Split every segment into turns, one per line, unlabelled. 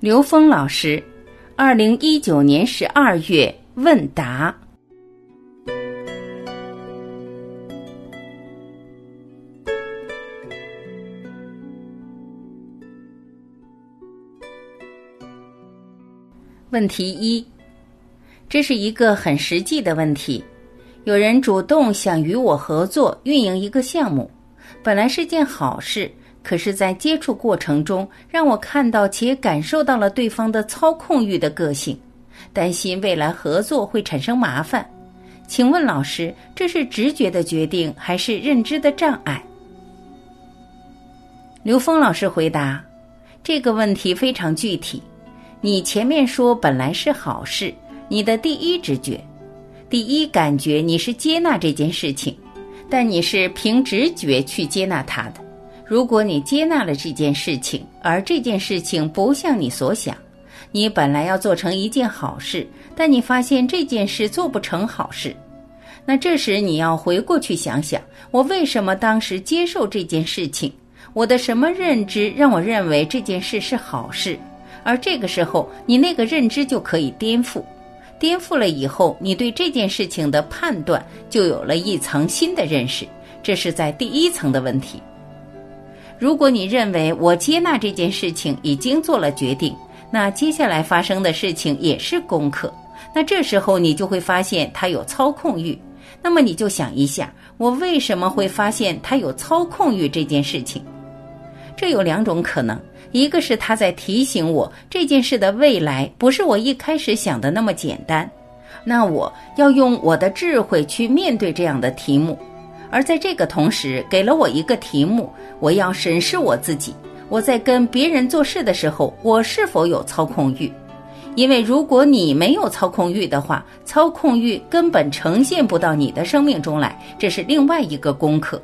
刘峰老师，二零一九年十二月问答。问题一，这是一个很实际的问题。有人主动想与我合作运营一个项目，本来是件好事。可是，在接触过程中，让我看到且感受到了对方的操控欲的个性，担心未来合作会产生麻烦。请问老师，这是直觉的决定还是认知的障碍？刘峰老师回答：这个问题非常具体。你前面说本来是好事，你的第一直觉、第一感觉，你是接纳这件事情，但你是凭直觉去接纳它的。如果你接纳了这件事情，而这件事情不像你所想，你本来要做成一件好事，但你发现这件事做不成好事，那这时你要回过去想想，我为什么当时接受这件事情？我的什么认知让我认为这件事是好事？而这个时候，你那个认知就可以颠覆，颠覆了以后，你对这件事情的判断就有了一层新的认识，这是在第一层的问题。如果你认为我接纳这件事情已经做了决定，那接下来发生的事情也是功课。那这时候你就会发现他有操控欲。那么你就想一下，我为什么会发现他有操控欲这件事情？这有两种可能：一个是他在提醒我这件事的未来不是我一开始想的那么简单，那我要用我的智慧去面对这样的题目。而在这个同时，给了我一个题目，我要审视我自己。我在跟别人做事的时候，我是否有操控欲？因为如果你没有操控欲的话，操控欲根本呈现不到你的生命中来。这是另外一个功课，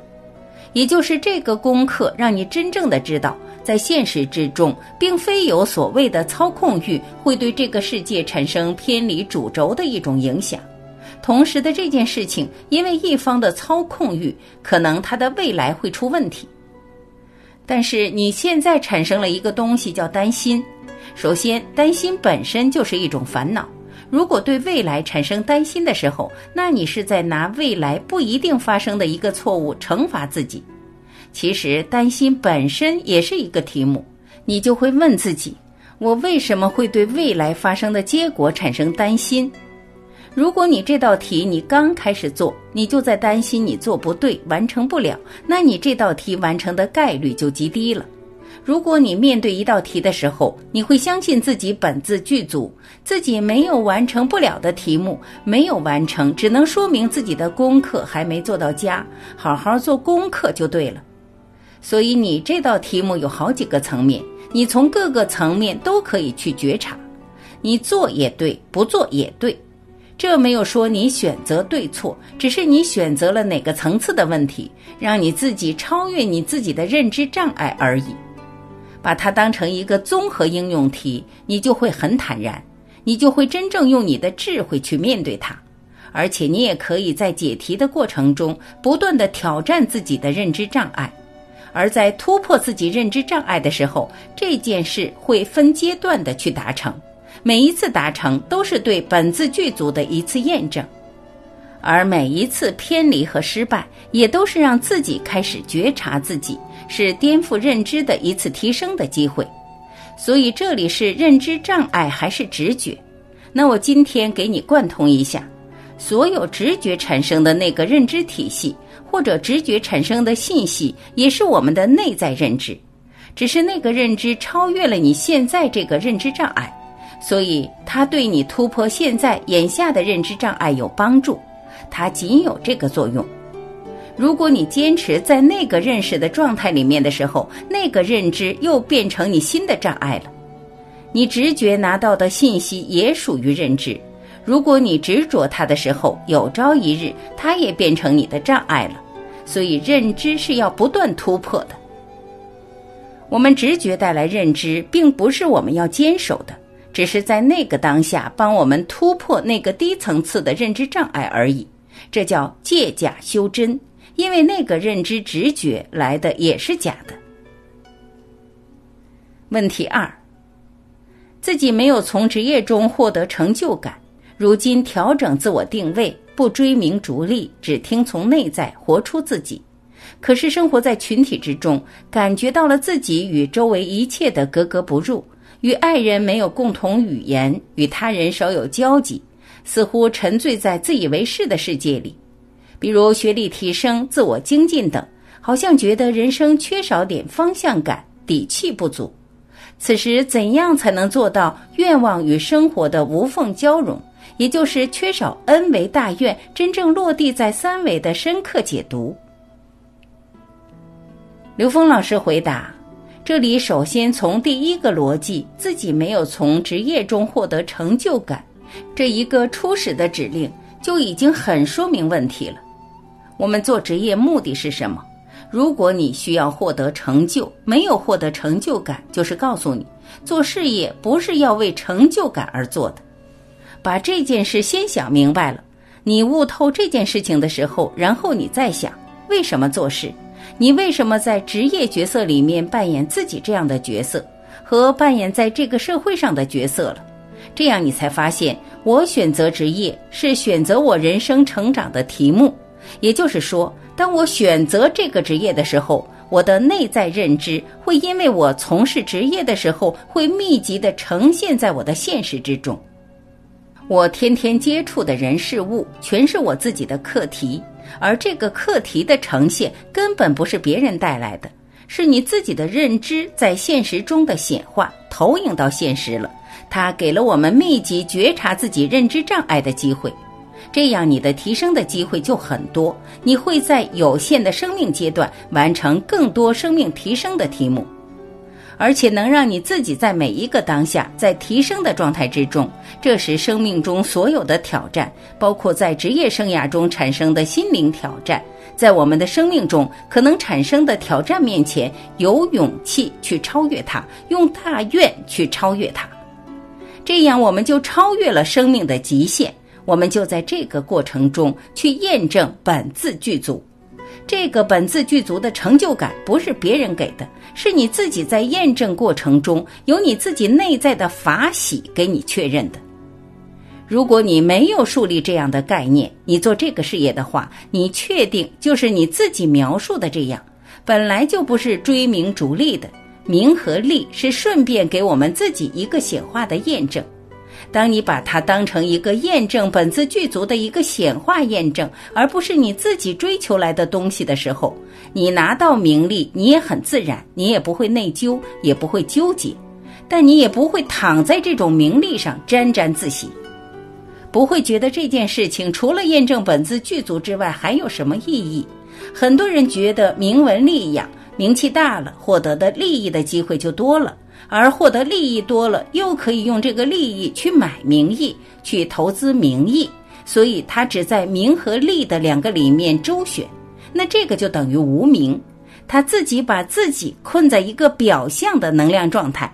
也就是这个功课让你真正的知道，在现实之中，并非有所谓的操控欲会对这个世界产生偏离主轴的一种影响。同时的这件事情，因为一方的操控欲，可能他的未来会出问题。但是你现在产生了一个东西叫担心。首先，担心本身就是一种烦恼。如果对未来产生担心的时候，那你是在拿未来不一定发生的一个错误惩罚自己。其实担心本身也是一个题目，你就会问自己：我为什么会对未来发生的结果产生担心？如果你这道题你刚开始做，你就在担心你做不对，完成不了，那你这道题完成的概率就极低了。如果你面对一道题的时候，你会相信自己本自具足，自己没有完成不了的题目，没有完成，只能说明自己的功课还没做到家，好好做功课就对了。所以你这道题目有好几个层面，你从各个层面都可以去觉察，你做也对，不做也对。这没有说你选择对错，只是你选择了哪个层次的问题，让你自己超越你自己的认知障碍而已。把它当成一个综合应用题，你就会很坦然，你就会真正用你的智慧去面对它，而且你也可以在解题的过程中不断的挑战自己的认知障碍，而在突破自己认知障碍的时候，这件事会分阶段的去达成。每一次达成都是对本自具足的一次验证，而每一次偏离和失败也都是让自己开始觉察自己，是颠覆认知的一次提升的机会。所以这里是认知障碍还是直觉？那我今天给你贯通一下，所有直觉产生的那个认知体系，或者直觉产生的信息，也是我们的内在认知，只是那个认知超越了你现在这个认知障碍。所以，它对你突破现在眼下的认知障碍有帮助，它仅有这个作用。如果你坚持在那个认识的状态里面的时候，那个认知又变成你新的障碍了。你直觉拿到的信息也属于认知，如果你执着它的时候，有朝一日它也变成你的障碍了。所以，认知是要不断突破的。我们直觉带来认知，并不是我们要坚守的。只是在那个当下帮我们突破那个低层次的认知障碍而已，这叫借假修真。因为那个认知直觉来的也是假的。问题二：自己没有从职业中获得成就感，如今调整自我定位，不追名逐利，只听从内在，活出自己。可是生活在群体之中，感觉到了自己与周围一切的格格不入，与爱人没有共同语言，与他人少有交集，似乎沉醉在自以为是的世界里。比如学历提升、自我精进等，好像觉得人生缺少点方向感，底气不足。此时，怎样才能做到愿望与生活的无缝交融？也就是缺少 N 维大愿真正落地在三维的深刻解读。刘峰老师回答：这里首先从第一个逻辑，自己没有从职业中获得成就感，这一个初始的指令就已经很说明问题了。我们做职业目的是什么？如果你需要获得成就，没有获得成就感，就是告诉你，做事业不是要为成就感而做的。把这件事先想明白了，你悟透这件事情的时候，然后你再想为什么做事，你为什么在职业角色里面扮演自己这样的角色，和扮演在这个社会上的角色了。这样你才发现，我选择职业是选择我人生成长的题目。也就是说。当我选择这个职业的时候，我的内在认知会因为我从事职业的时候会密集的呈现在我的现实之中。我天天接触的人事物全是我自己的课题，而这个课题的呈现根本不是别人带来的，是你自己的认知在现实中的显化投影到现实了。它给了我们密集觉察自己认知障碍的机会。这样，你的提升的机会就很多。你会在有限的生命阶段完成更多生命提升的题目，而且能让你自己在每一个当下在提升的状态之中。这时，生命中所有的挑战，包括在职业生涯中产生的心灵挑战，在我们的生命中可能产生的挑战面前，有勇气去超越它，用大愿去超越它。这样，我们就超越了生命的极限。我们就在这个过程中去验证本自具足，这个本自具足的成就感不是别人给的，是你自己在验证过程中有你自己内在的法喜给你确认的。如果你没有树立这样的概念，你做这个事业的话，你确定就是你自己描述的这样，本来就不是追名逐利的，名和利是顺便给我们自己一个显化的验证。当你把它当成一个验证本自具足的一个显化验证，而不是你自己追求来的东西的时候，你拿到名利，你也很自然，你也不会内疚，也不会纠结，但你也不会躺在这种名利上沾沾自喜，不会觉得这件事情除了验证本自具足之外还有什么意义。很多人觉得名闻利养，名气大了，获得的利益的机会就多了。而获得利益多了，又可以用这个利益去买名义，去投资名义，所以他只在名和利的两个里面周旋，那这个就等于无名，他自己把自己困在一个表象的能量状态。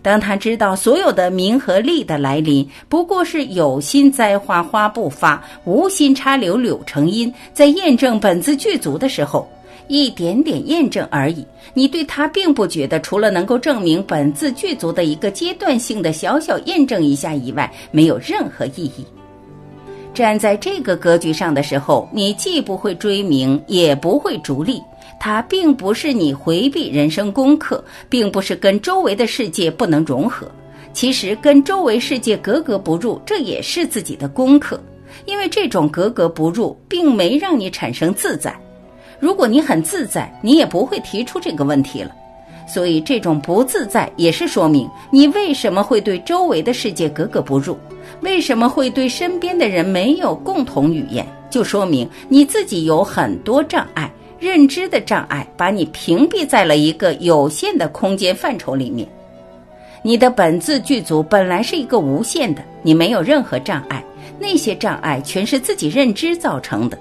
当他知道所有的名和利的来临，不过是有心栽花花不发，无心插柳柳成荫，在验证本自具足的时候。一点点验证而已，你对他并不觉得除了能够证明本自具足的一个阶段性的小小验证一下以外，没有任何意义。站在这个格局上的时候，你既不会追名，也不会逐利。它并不是你回避人生功课，并不是跟周围的世界不能融合。其实跟周围世界格格不入，这也是自己的功课，因为这种格格不入，并没让你产生自在。如果你很自在，你也不会提出这个问题了。所以，这种不自在也是说明你为什么会对周围的世界格格不入，为什么会对身边的人没有共同语言，就说明你自己有很多障碍，认知的障碍把你屏蔽在了一个有限的空间范畴里面。你的本自具足本来是一个无限的，你没有任何障碍，那些障碍全是自己认知造成的。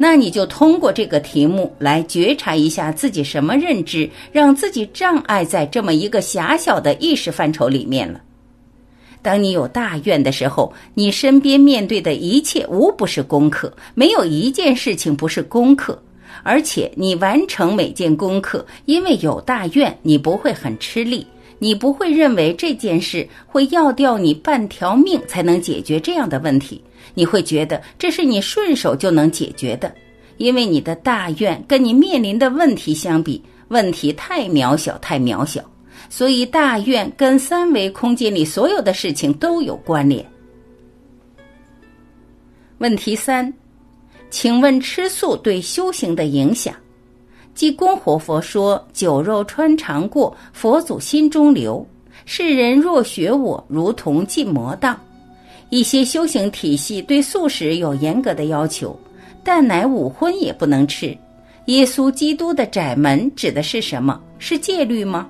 那你就通过这个题目来觉察一下自己什么认知，让自己障碍在这么一个狭小的意识范畴里面了。当你有大愿的时候，你身边面对的一切无不是功课，没有一件事情不是功课。而且你完成每件功课，因为有大愿，你不会很吃力，你不会认为这件事会要掉你半条命才能解决这样的问题，你会觉得这是你顺手就能解决的，因为你的大愿跟你面临的问题相比，问题太渺小，太渺小。所以，大愿跟三维空间里所有的事情都有关联。问题三，请问吃素对修行的影响？济公活佛说：“酒肉穿肠过，佛祖心中留。世人若学我，如同进魔道。”一些修行体系对素食有严格的要求，蛋奶五荤也不能吃。耶稣基督的窄门指的是什么？是戒律吗？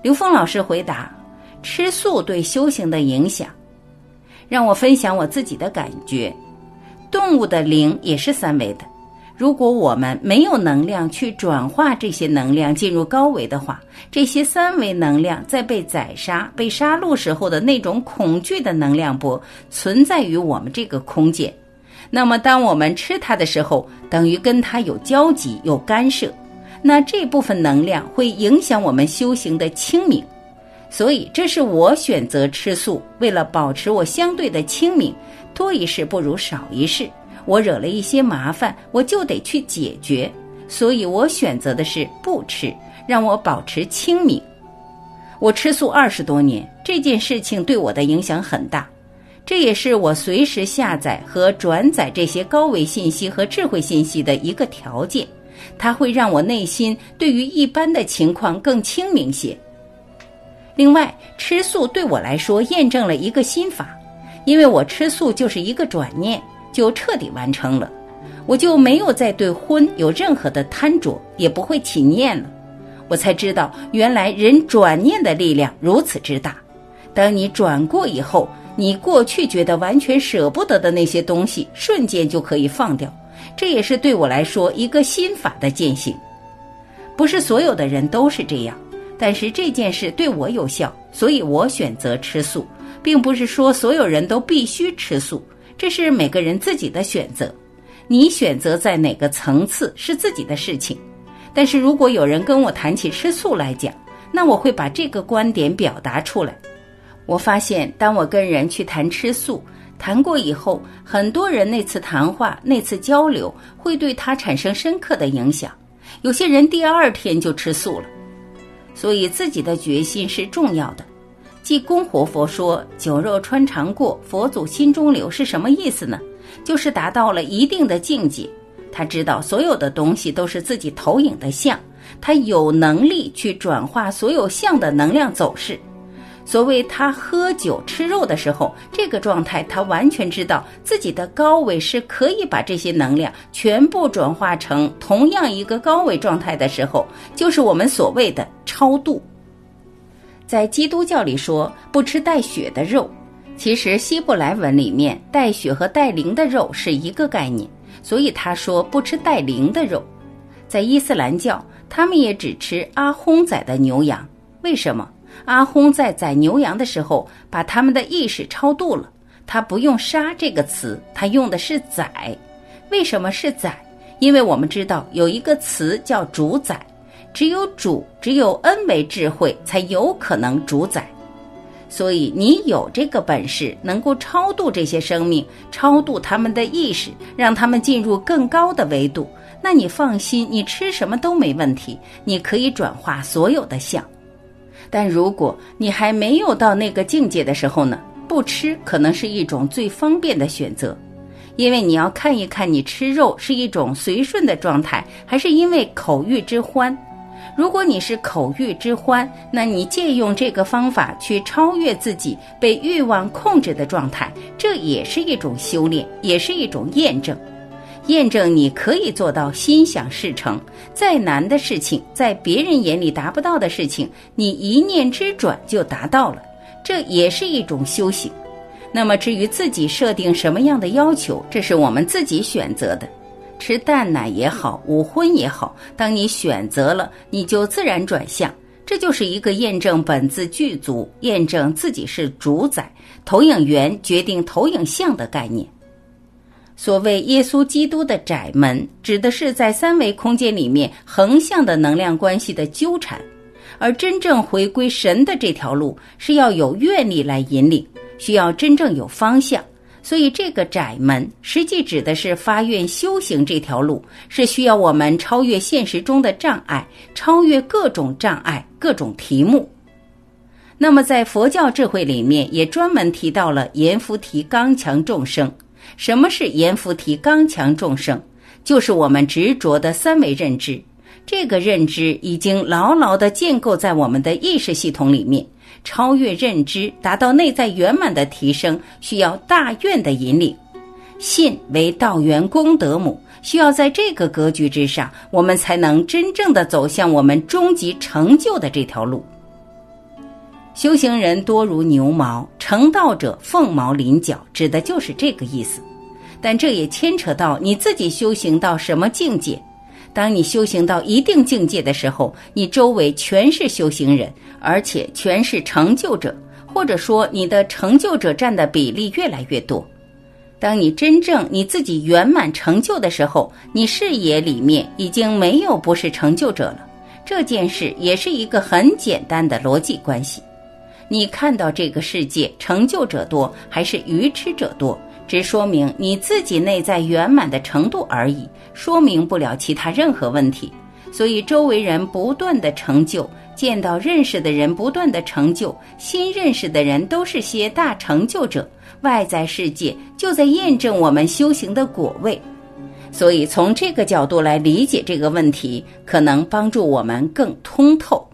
刘峰老师回答：“吃素对修行的影响，让我分享我自己的感觉。动物的灵也是三维的，如果我们没有能量去转化这些能量进入高维的话，这些三维能量在被宰杀、被杀戮时候的那种恐惧的能量波存在于我们这个空间。那么，当我们吃它的时候，等于跟它有交集、有干涉。”那这部分能量会影响我们修行的清明，所以这是我选择吃素，为了保持我相对的清明，多一事不如少一事。我惹了一些麻烦，我就得去解决，所以我选择的是不吃，让我保持清明。我吃素二十多年，这件事情对我的影响很大，这也是我随时下载和转载这些高维信息和智慧信息的一个条件。它会让我内心对于一般的情况更清明些。另外，吃素对我来说验证了一个心法，因为我吃素就是一个转念，就彻底完成了，我就没有再对荤有任何的贪着，也不会起念了。我才知道，原来人转念的力量如此之大。当你转过以后，你过去觉得完全舍不得的那些东西，瞬间就可以放掉。这也是对我来说一个心法的践行，不是所有的人都是这样，但是这件事对我有效，所以我选择吃素，并不是说所有人都必须吃素，这是每个人自己的选择。你选择在哪个层次是自己的事情，但是如果有人跟我谈起吃素来讲，那我会把这个观点表达出来。我发现，当我跟人去谈吃素。谈过以后，很多人那次谈话、那次交流会对他产生深刻的影响。有些人第二天就吃素了，所以自己的决心是重要的。济公活佛说：“酒肉穿肠过，佛祖心中留”是什么意思呢？就是达到了一定的境界，他知道所有的东西都是自己投影的像，他有能力去转化所有像的能量走势。所谓他喝酒吃肉的时候，这个状态他完全知道自己的高维是可以把这些能量全部转化成同样一个高维状态的时候，就是我们所谓的超度。在基督教里说不吃带血的肉，其实希伯来文里面带血和带灵的肉是一个概念，所以他说不吃带灵的肉。在伊斯兰教，他们也只吃阿訇宰的牛羊，为什么？阿訇在宰牛羊的时候，把他们的意识超度了。他不用“杀”这个词，他用的是“宰”。为什么是宰？因为我们知道有一个词叫“主宰”，只有主，只有恩为智慧，才有可能主宰。所以你有这个本事，能够超度这些生命，超度他们的意识，让他们进入更高的维度。那你放心，你吃什么都没问题，你可以转化所有的相。但如果你还没有到那个境界的时候呢？不吃可能是一种最方便的选择，因为你要看一看你吃肉是一种随顺的状态，还是因为口欲之欢。如果你是口欲之欢，那你借用这个方法去超越自己被欲望控制的状态，这也是一种修炼，也是一种验证。验证你可以做到心想事成，再难的事情，在别人眼里达不到的事情，你一念之转就达到了，这也是一种修行。那么至于自己设定什么样的要求，这是我们自己选择的。吃蛋奶也好，午荤也好，当你选择了，你就自然转向。这就是一个验证本自具足，验证自己是主宰，投影源决定投影像的概念。所谓耶稣基督的窄门，指的是在三维空间里面横向的能量关系的纠缠，而真正回归神的这条路是要有愿力来引领，需要真正有方向。所以，这个窄门实际指的是发愿修行这条路，是需要我们超越现实中的障碍，超越各种障碍、各种题目。那么，在佛教智慧里面，也专门提到了阎浮提刚强众生。什么是阎浮提刚强众生？就是我们执着的三维认知。这个认知已经牢牢地建构在我们的意识系统里面。超越认知，达到内在圆满的提升，需要大愿的引领。信为道源功德母，需要在这个格局之上，我们才能真正的走向我们终极成就的这条路。修行人多如牛毛，成道者凤毛麟角，指的就是这个意思。但这也牵扯到你自己修行到什么境界。当你修行到一定境界的时候，你周围全是修行人，而且全是成就者，或者说你的成就者占的比例越来越多。当你真正你自己圆满成就的时候，你视野里面已经没有不是成就者了。这件事也是一个很简单的逻辑关系。你看到这个世界成就者多还是愚痴者多？只说明你自己内在圆满的程度而已，说明不了其他任何问题。所以周围人不断的成就，见到认识的人不断的成就，新认识的人都是些大成就者，外在世界就在验证我们修行的果位。所以从这个角度来理解这个问题，可能帮助我们更通透。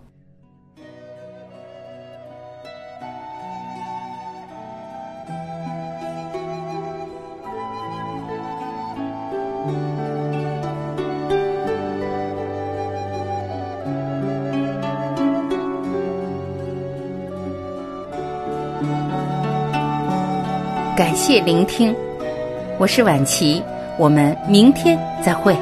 感谢聆听，我是晚琪，我们明天再会。